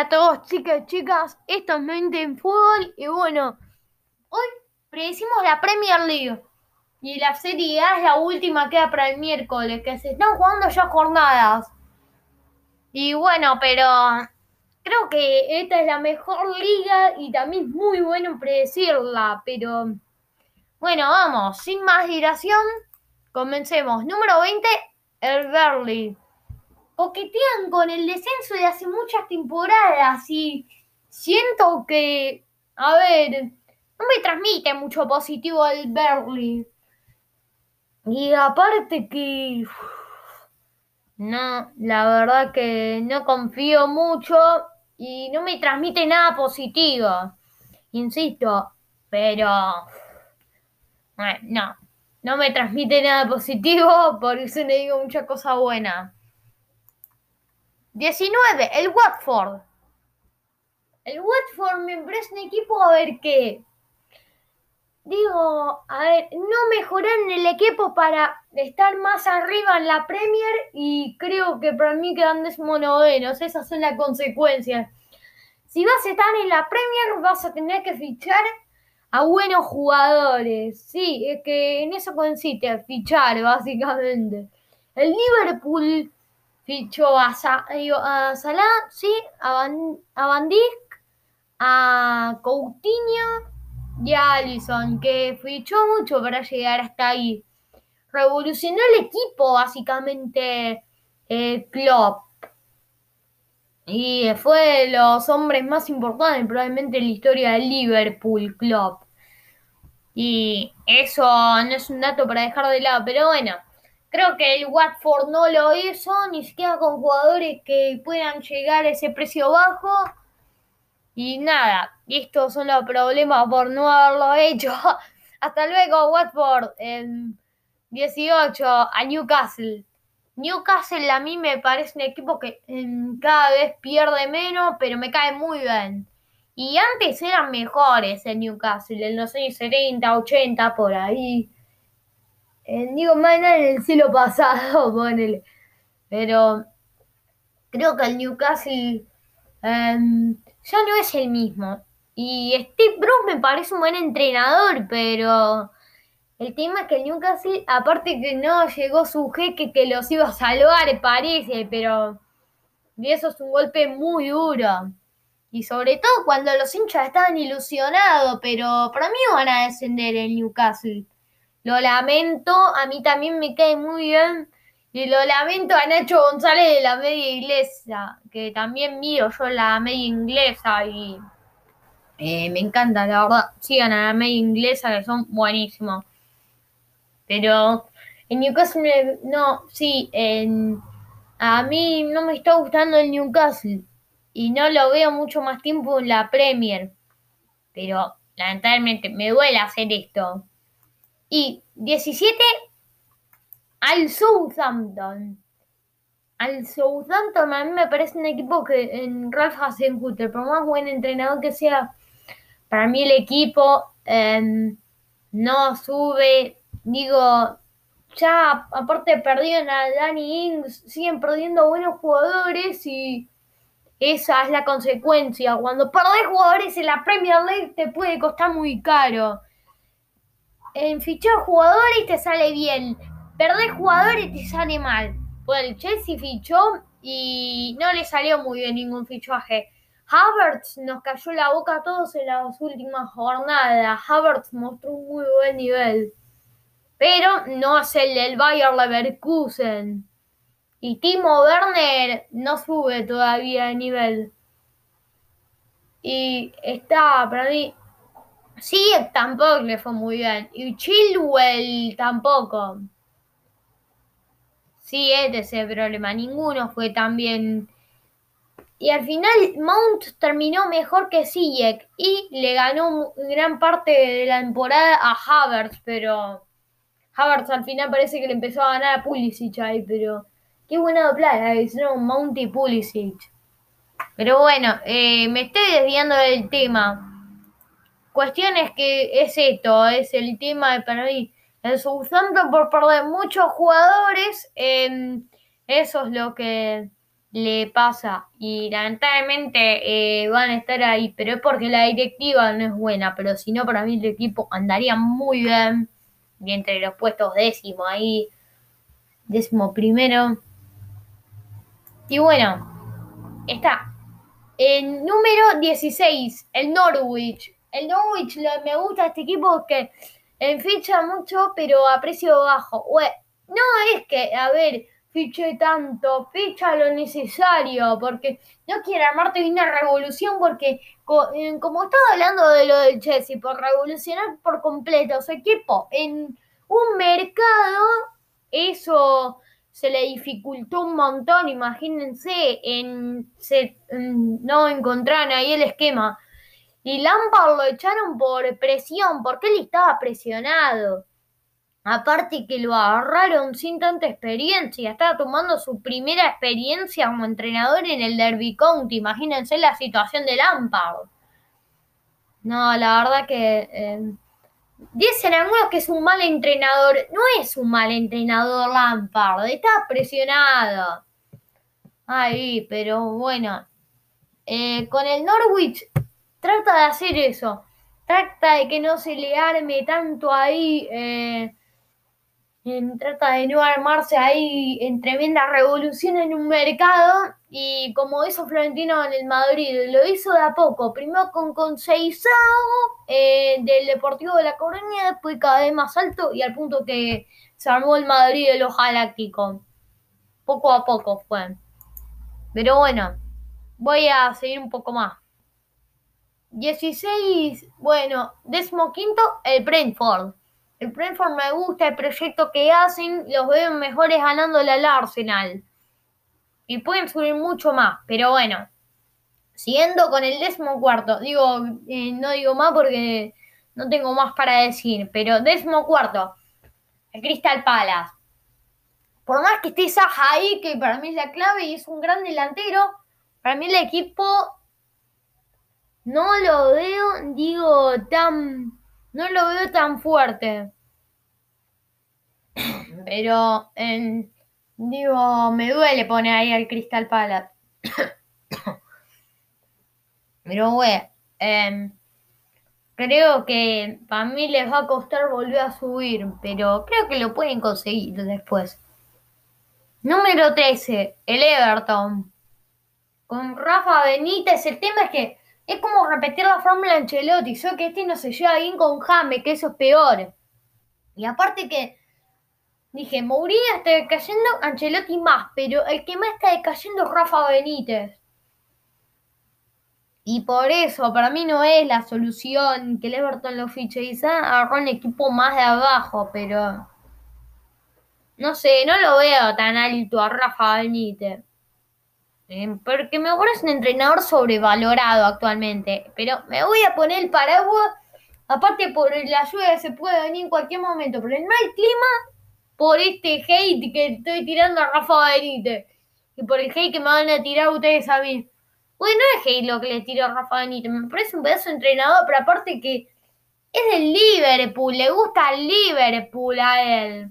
A todos, chicas chicas. Esto es Mente en Fútbol. Y bueno, hoy predecimos la Premier League. Y la Serie A es la última que queda para el miércoles, que se están jugando ya jornadas. Y bueno, pero creo que esta es la mejor liga y también es muy bueno predecirla. Pero bueno, vamos, sin más dilación, comencemos. Número 20, el Berley coquetean con el descenso de hace muchas temporadas y siento que, a ver, no me transmite mucho positivo el Berley. Y aparte que, no, la verdad que no confío mucho y no me transmite nada positivo. Insisto, pero, no, no me transmite nada positivo, por eso le digo mucha cosa buena. 19, el Watford. El Watford me parece un equipo, a ver qué. Digo, a ver, no mejoraron el equipo para estar más arriba en la Premier y creo que para mí quedan desmonovenos. Esas son las consecuencias. Si vas a estar en la Premier, vas a tener que fichar a buenos jugadores. Sí, es que en eso consiste, fichar, básicamente. El Liverpool fichó a, a Salah, sí, a, Van, a Van Dijk, a Coutinho y a Alisson, que fichó mucho para llegar hasta ahí. Revolucionó el equipo, básicamente, eh, Klopp. Y fue de los hombres más importantes probablemente en la historia del Liverpool, Klopp. Y eso no es un dato para dejar de lado, pero bueno. Creo que el Watford no lo hizo, ni siquiera con jugadores que puedan llegar a ese precio bajo. Y nada, estos son los problemas por no haberlo hecho. Hasta luego, Watford. En 18 a Newcastle. Newcastle a mí me parece un equipo que cada vez pierde menos, pero me cae muy bien. Y antes eran mejores en Newcastle, en los años 70, 80, por ahí. Eh, digo, más en el siglo pasado, ponele. Pero creo que el Newcastle em, ya no es el mismo. Y Steve Bruce me parece un buen entrenador, pero el tema es que el Newcastle, aparte que no llegó su jeque que los iba a salvar, parece, pero y eso es un golpe muy duro. Y sobre todo cuando los hinchas estaban ilusionados, pero para mí van a descender el Newcastle. Lo lamento, a mí también me cae muy bien. Y lo lamento a Nacho González de la media inglesa, que también miro yo la media inglesa y eh, me encanta, la verdad. Sigan a la media inglesa que son buenísimos. Pero en Newcastle, no, sí, en, a mí no me está gustando el Newcastle y no lo veo mucho más tiempo en la Premier. Pero lamentablemente me duele hacer esto. Y 17 al Southampton. Al Southampton a mí me parece un equipo que en Ralph Hasenhutter, por más buen entrenador que sea, para mí el equipo em, no sube. Digo, ya aparte perdieron a Danny Ings, siguen perdiendo buenos jugadores y esa es la consecuencia. Cuando perdés jugadores en la Premier League te puede costar muy caro en fichar jugadores te sale bien, perder jugadores te sale mal. Bueno, el Chelsea fichó y no le salió muy bien ningún fichaje. Havertz nos cayó la boca a todos en las últimas jornadas. Havertz mostró un muy buen nivel. Pero no es el del Bayer Leverkusen. Y Timo Werner no sube todavía de nivel. Y está para mí Sí, tampoco le fue muy bien. Y Chilwell tampoco. Sí, es de ese problema. Ninguno fue tan bien. Y al final Mount terminó mejor que Sijek y le ganó gran parte de la temporada a Havertz, pero Havertz al final parece que le empezó a ganar a Pulisic ahí, pero qué buena doblada, no Mount y Pulisic. Pero bueno, eh, me estoy desviando del tema. Cuestión es que es esto, es el tema de mí. El Southampton por perder muchos jugadores, em, eso es lo que le pasa y lamentablemente eh, van a estar ahí, pero es porque la directiva no es buena, pero si no, para mí el equipo andaría muy bien y entre los puestos décimo ahí, décimo primero. Y bueno, está. El número 16, el Norwich. El Norwich me gusta este equipo porque ficha mucho, pero a precio bajo. no es que, a ver, fiche tanto, ficha lo necesario, porque no quiere armarte una revolución, porque como estaba hablando de lo del Chelsea, por revolucionar por completo su equipo en un mercado, eso se le dificultó un montón, imagínense, en, se, no encontraron ahí el esquema. Y Lampard lo echaron por presión, porque él estaba presionado. Aparte que lo agarraron sin tanta experiencia, estaba tomando su primera experiencia como entrenador en el Derby County. Imagínense la situación de Lampard. No, la verdad que eh, dicen algunos que es un mal entrenador. No es un mal entrenador Lampard, está presionado. Ahí, pero bueno. Eh, con el Norwich trata de hacer eso. Trata de que no se le arme tanto ahí. Eh, trata de no armarse ahí en tremenda revolución en un mercado y como hizo Florentino en el Madrid, lo hizo de a poco, primero con Conceizao eh, del Deportivo de La Coruña, después cada vez más alto y al punto que se armó el Madrid de los Galácticos. Poco a poco fue. Pero bueno, voy a seguir un poco más. 16, bueno, décimo quinto, el Brentford. El Brentford me gusta el proyecto que hacen, los veo mejores ganándole al Arsenal. Y pueden subir mucho más, pero bueno. Siguiendo con el décimo cuarto, digo, eh, no digo más porque no tengo más para decir, pero décimo cuarto, el Crystal Palace. Por más que esté Saja ahí, que para mí es la clave y es un gran delantero, para mí el equipo no lo veo, digo, tan no lo veo tan fuerte. Pero, digo, me duele poner ahí al Crystal Palace. Pero, bueno, em, creo que para mí les va a costar volver a subir, pero creo que lo pueden conseguir después. Número 13, el Everton. Con Rafa Benítez, el tema es que es como repetir la fórmula Ancelotti, solo que este no se lleva bien con James, que eso es peor. Y aparte que dije, Mourinho está decayendo, Ancelotti más, pero el que más está decayendo es Rafa Benítez. Y por eso, para mí no es la solución que el Everton lo fiche. Quizá agarró un equipo más de abajo, pero. No sé, no lo veo tan alto a Rafa Benítez. Eh, porque me parece un entrenador sobrevalorado actualmente. Pero me voy a poner el paraguas. Aparte por la lluvia se puede venir en cualquier momento. Por el mal clima, por este hate que estoy tirando a Rafa Benítez. Y por el hate que me van a tirar ustedes a mí. Bueno, no es hate lo que le tiro a Rafa Benítez. Me parece un pedazo de entrenador, pero aparte que es del Liverpool. Le gusta el Liverpool a él.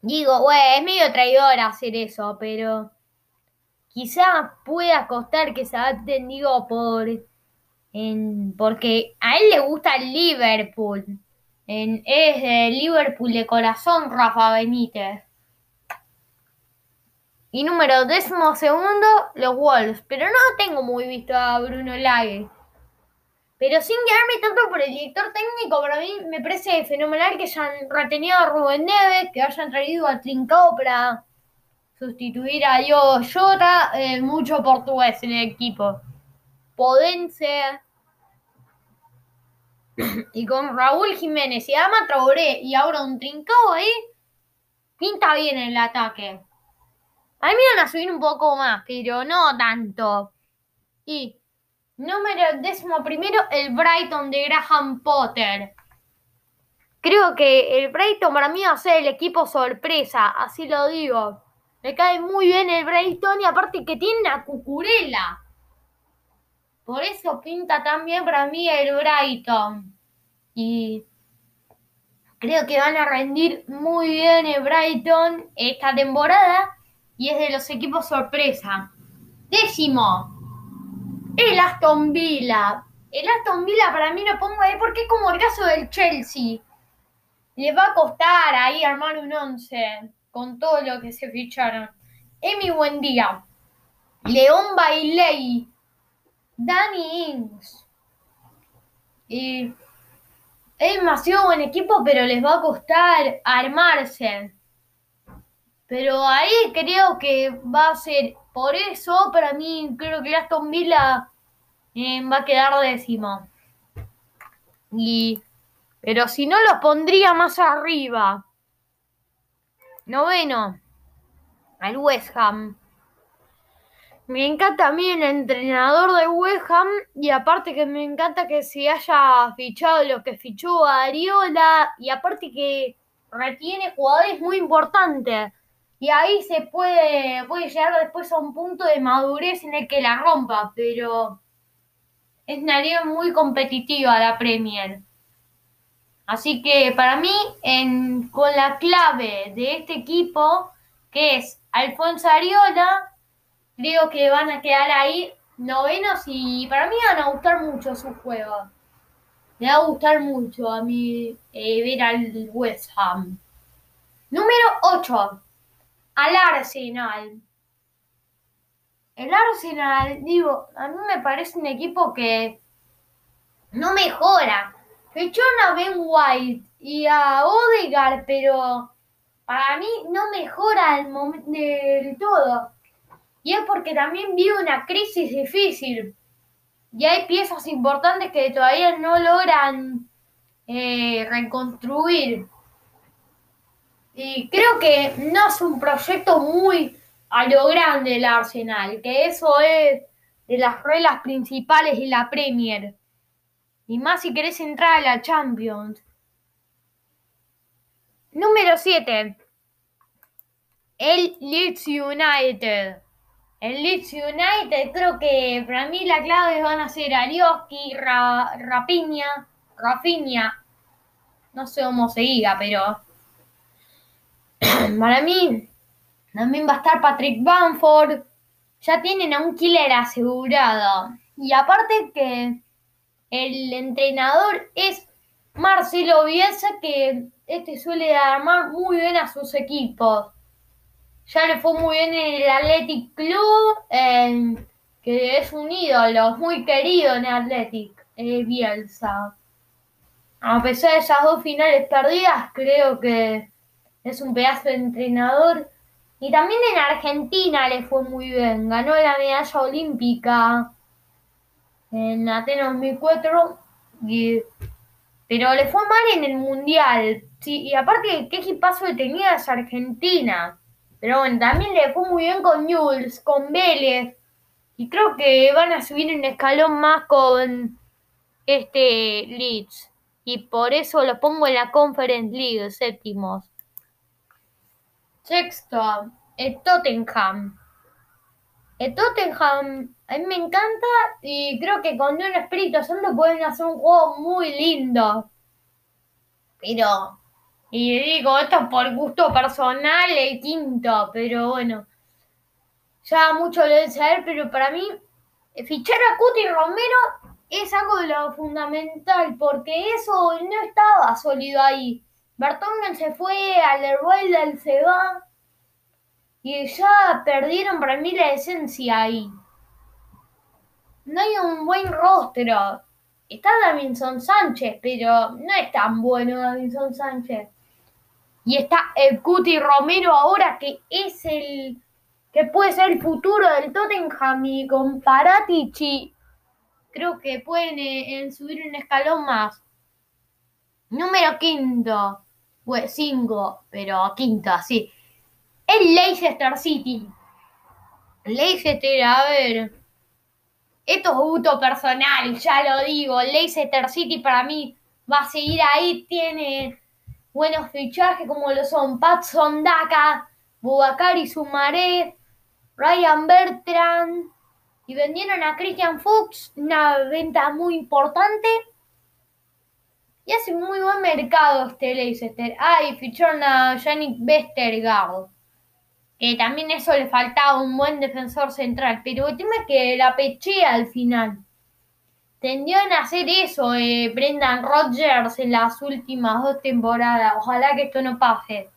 Digo, güey, es medio traidor hacer eso, pero quizá pueda costar que se adapten, digo, por, en, porque a él le gusta el Liverpool. Es de Liverpool de corazón, Rafa Benítez. Y número décimo segundo, los Wolves. Pero no tengo muy visto a Bruno Lage. Pero sin guiarme tanto por el director técnico, para mí me parece fenomenal que hayan retenido a Rubén Neves, que hayan traído a Trincao para sustituir a Diogo Jota, eh, mucho portugués en el equipo. Podense. y con Raúl Jiménez y Ama Traoré y ahora un trincado ahí, pinta bien el ataque. A mí me van a subir un poco más, pero no tanto. Y número décimo primero, el Brighton de Graham Potter. Creo que el Brighton para mí va a ser el equipo sorpresa, así lo digo. Me cae muy bien el Brighton y aparte que tiene una cucurela. Por eso pinta tan bien para mí el Brighton. Y creo que van a rendir muy bien el Brighton esta temporada. y es de los equipos sorpresa. Décimo, el Aston Villa. El Aston Villa para mí lo pongo ahí porque es como el caso del Chelsea. Le va a costar ahí armar un once con todo lo que se ficharon. Emi Buendía, León Bailey, Danny Ings. Y es demasiado buen equipo, pero les va a costar armarse. Pero ahí creo que va a ser, por eso para mí creo que Aston Villa eh, va a quedar décimo. Y, pero si no lo pondría más arriba. Noveno, al West Ham. Me encanta a mí el entrenador de West Ham y aparte que me encanta que se haya fichado lo que fichó a Ariola y aparte que retiene jugadores muy importantes y ahí se puede, puede llegar después a un punto de madurez en el que la rompa, pero es una liga muy competitiva la Premier. Así que para mí, con la clave de este equipo, que es Alfonso Ariola, creo que van a quedar ahí novenos y para mí van a gustar mucho su juego. Me va a gustar mucho a mí eh, ver al West Ham. Número 8 al Arsenal. El Arsenal, digo, a mí me parece un equipo que no mejora. Fechó a Ben White y a Odegaard, pero para mí no mejora el del todo. Y es porque también vive una crisis difícil. Y hay piezas importantes que todavía no logran eh, reconstruir. Y creo que no es un proyecto muy a lo grande el Arsenal, que eso es de las reglas principales de la Premier. Y más si querés entrar a la Champions. Número 7. El Leeds United. El Leeds United creo que para mí la clave van a ser Arioski, Ra, Rapiña. No sé cómo se diga, pero para mí también va a estar Patrick Bamford. Ya tienen a un killer asegurado. Y aparte que el entrenador es Marcelo Bielsa, que este suele armar muy bien a sus equipos. Ya le fue muy bien en el Athletic Club, que es un ídolo muy querido en el Athletic, eh, Bielsa. A pesar de esas dos finales perdidas, creo que es un pedazo de entrenador. Y también en Argentina le fue muy bien. Ganó la medalla olímpica en Atenas 2004. pero le fue mal en el mundial. Sí, y aparte, ¿qué equipazo tenía esa Argentina? Pero bueno, también le fue muy bien con Jules, con Vélez. Y creo que van a subir un escalón más con este Leeds. Y por eso lo pongo en la Conference League, séptimos. Sexto, el Tottenham. El Tottenham a mí me encanta y creo que con un Espíritu Santo pueden hacer un juego muy lindo. Pero, y digo, esto por gusto personal, el quinto, pero bueno, ya mucho lo deben saber, pero para mí, fichar a Cuti Romero es algo de lo fundamental, porque eso no estaba sólido ahí. Bertongen se fue, Alderweireld se va. Y ya perdieron para mí la esencia ahí. No hay un buen rostro. Está Davinson Sánchez, pero no es tan bueno Davinson Sánchez. Y está el Cuti Romero ahora, que es el que puede ser el futuro del Tottenham y con Paratici creo que pueden eh, subir un escalón más. Número quinto pues cinco, pero quinta, sí. El Leicester City. Leicester, a ver. Esto es gusto personal, ya lo digo. Leicester City para mí va a seguir ahí. Tiene buenos fichajes como lo son Patson Daka, Bubakari Sumaré, Ryan Bertrand. Y vendieron a Christian Fuchs, una venta muy importante. Y hace muy buen mercado este Leicester. Ah, y ficharon a Yannick Westergaard. Que también eso le faltaba un buen defensor central, pero el tema es que la pechea al final. Tendió en hacer eso eh, Brendan Rodgers en las últimas dos temporadas. Ojalá que esto no pase.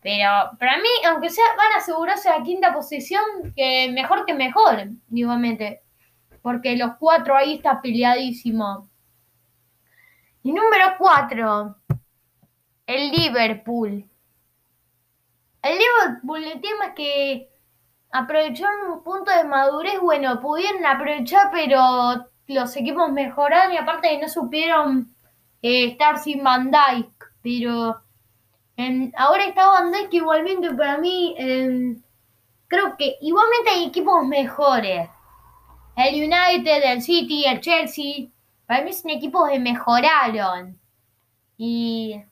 Pero para mí, aunque sea, van a asegurarse la quinta posición, que mejor que mejor, igualmente. Porque los cuatro ahí está peleadísimo. Y número cuatro, el Liverpool. El Liverpool, el tema es que aprovecharon un punto de madurez, bueno, pudieron aprovechar, pero los equipos mejoraron y aparte que no supieron eh, estar sin Van Dyke, pero ahora está Van Dyke igualmente para mí, creo que igualmente hay equipos mejores. El United, el City, el Chelsea, para mí son equipos que mejoraron. Y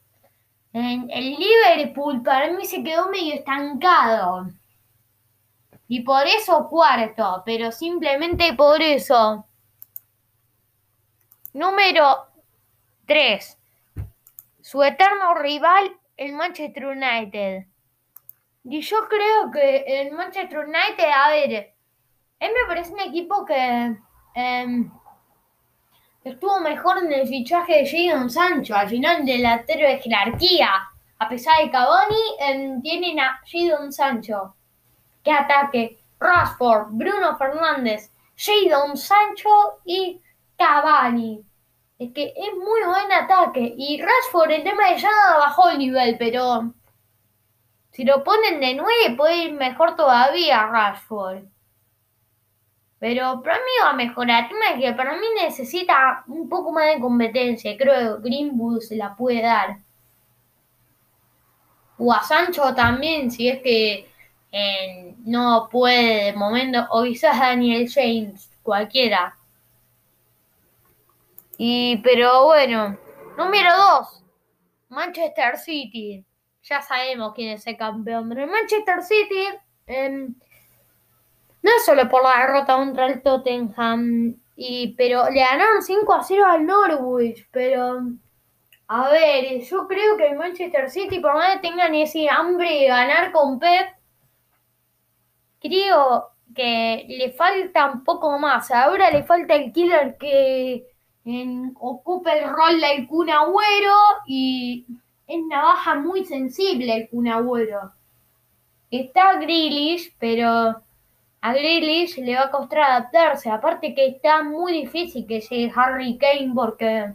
el Liverpool para mí se quedó medio estancado. Y por eso cuarto, pero simplemente por eso. Número 3. Su eterno rival, el Manchester United. Y yo creo que el Manchester United, a ver, él me parece un equipo que em, estuvo mejor en el fichaje de Jadon Sancho, al final delantero de jerarquía. A pesar de Cavani, em, tienen a Jadon Sancho. Que ataque. Rashford, Bruno Fernández, Jadon Sancho y Cavani. Es que es muy buen ataque. Y Rashford, el tema de ya bajó el nivel, pero si lo ponen de 9 puede ir mejor todavía Rashford. Pero para mí va a mejorar. El tema es que para mí necesita un poco más de competencia. Creo que Greenwood se la puede dar. O a Sancho también, si es que eh, no puede de momento. O quizás Daniel James, cualquiera. Y, pero bueno, número 2, Manchester City. Ya sabemos quién es el campeón. Pero Manchester City, em, no solo por la derrota contra el Tottenham, y, pero le ganaron 5 a 0 al Norwich. Pero, a ver, yo creo que el Manchester City, por más que tengan ese hambre de ganar con Pep, creo que le falta un poco más. Ahora le falta el killer que ocupa el rol del Kun y es navaja muy sensible el Kun Está Grealish, pero a Grealish le va a costar adaptarse. Aparte que está muy difícil que llegue Harry Kane porque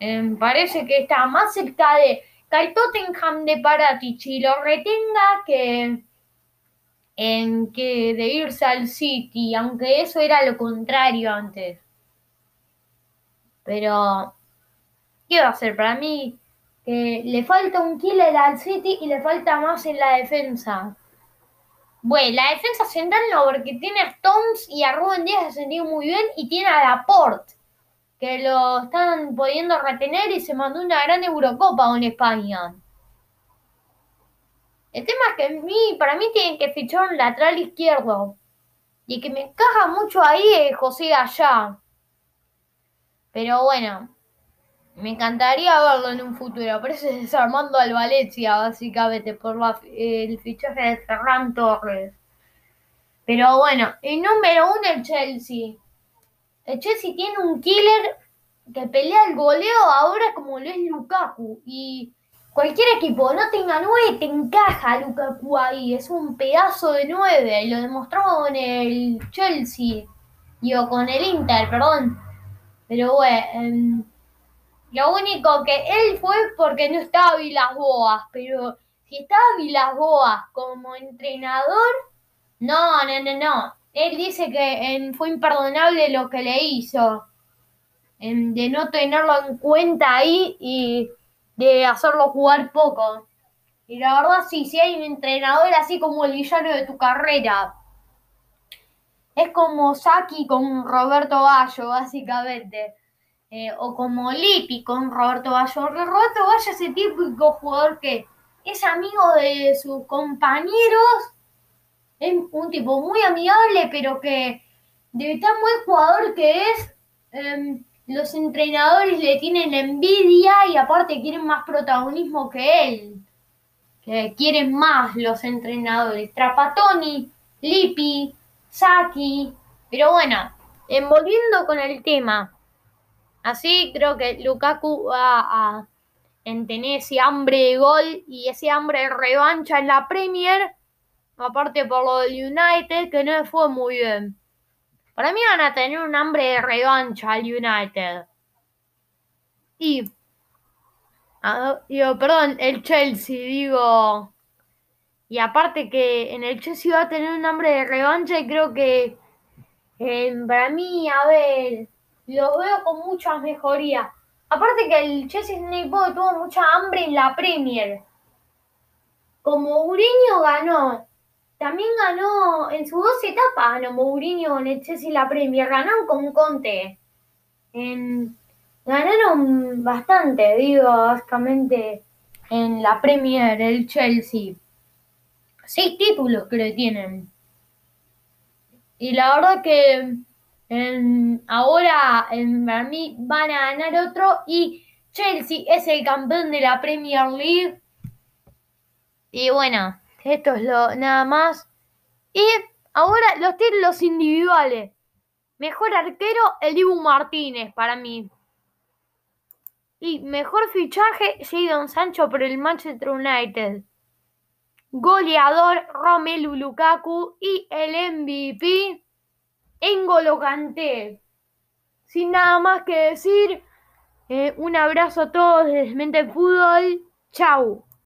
em, parece que está más cerca de que Tottenham de Paratich y lo retenga que en que de irse al City, aunque eso era lo contrario antes. Pero, ¿qué va a hacer? Para mí, que le falta un killer al City y le falta más en la defensa. Bueno, la defensa central no, porque tiene a Stones y a Rubén Díaz se sentido muy bien y tiene a Laporte, que lo están pudiendo retener y se mandó una gran Eurocopa en España. El tema es que mí, para mí tienen que fichar un lateral izquierdo. Y que me encaja mucho ahí es José Allá. Pero bueno, me encantaría verlo en un futuro. Por eso es desarmando al Valencia, básicamente, por el fichaje de Ferran Torres. Pero bueno, el número uno el Chelsea. El Chelsea tiene un killer que pelea el goleo ahora como lo es Lukaku. Y cualquier equipo no tenga nueve, te encaja Lukaku ahí. Es un pedazo de nueve. Lo demostró con el Chelsea. Digo, con el Inter, perdón. Pero bueno, lo único que él fue porque no estaba Vilas Boas, pero si estaba Vilas Boas como entrenador, no, no, no, no. Él dice que fue imperdonable lo que le hizo, de no tenerlo en cuenta ahí y de hacerlo jugar poco. Y la verdad, sí, si hay un entrenador así como el villano de tu carrera, es como Saki con Roberto Bayo, básicamente. Eh, o como Lippi con Roberto Bayo. Roberto Bayo es el típico jugador que es amigo de sus compañeros. Es un tipo muy amigable, pero que de tan buen jugador que es, em, los entrenadores le tienen envidia y aparte quieren más protagonismo que él. quieren más los entrenadores. Trapatoni, Lippi, Saki. Pero bueno, envolviendo con el tema. Así creo que Lukaku va a tener ese hambre de gol y ese hambre de revancha en la Premier. Aparte por lo del United, que no fue muy bien. Para mí van a tener un hambre de revancha al United. Y, digo, perdón, el Chelsea, digo. Y aparte que en el Chelsea va a tener un hambre de revancha y creo que para mí, a ver, lo veo con muchas mejorías. Aparte que el Chelsea tuvo mucha hambre en la Premier. Como Mourinho ganó, también ganó en sus dos etapas, ganó Mourinho en el Chelsea la Premier, ganaron con Conte. ganaron bastante, digo, básicamente en la Premier, el Chelsea. Seis títulos que le tienen. Y la verdad que ahora en mí van a ganar otro y Chelsea es el campeón de la Premier League. Y bueno, esto es lo nada más. Y ahora los títulos individuales. Mejor arquero, el Dibu Martínez para mí. Y mejor fichaje, Jadon Sancho por el Manchester United. Goleador, Romelu Lukaku. Y el MVP, Engolo Kanté. Sin nada más que decir, eh, un abrazo a todos desde Mente Fútbol. Chau.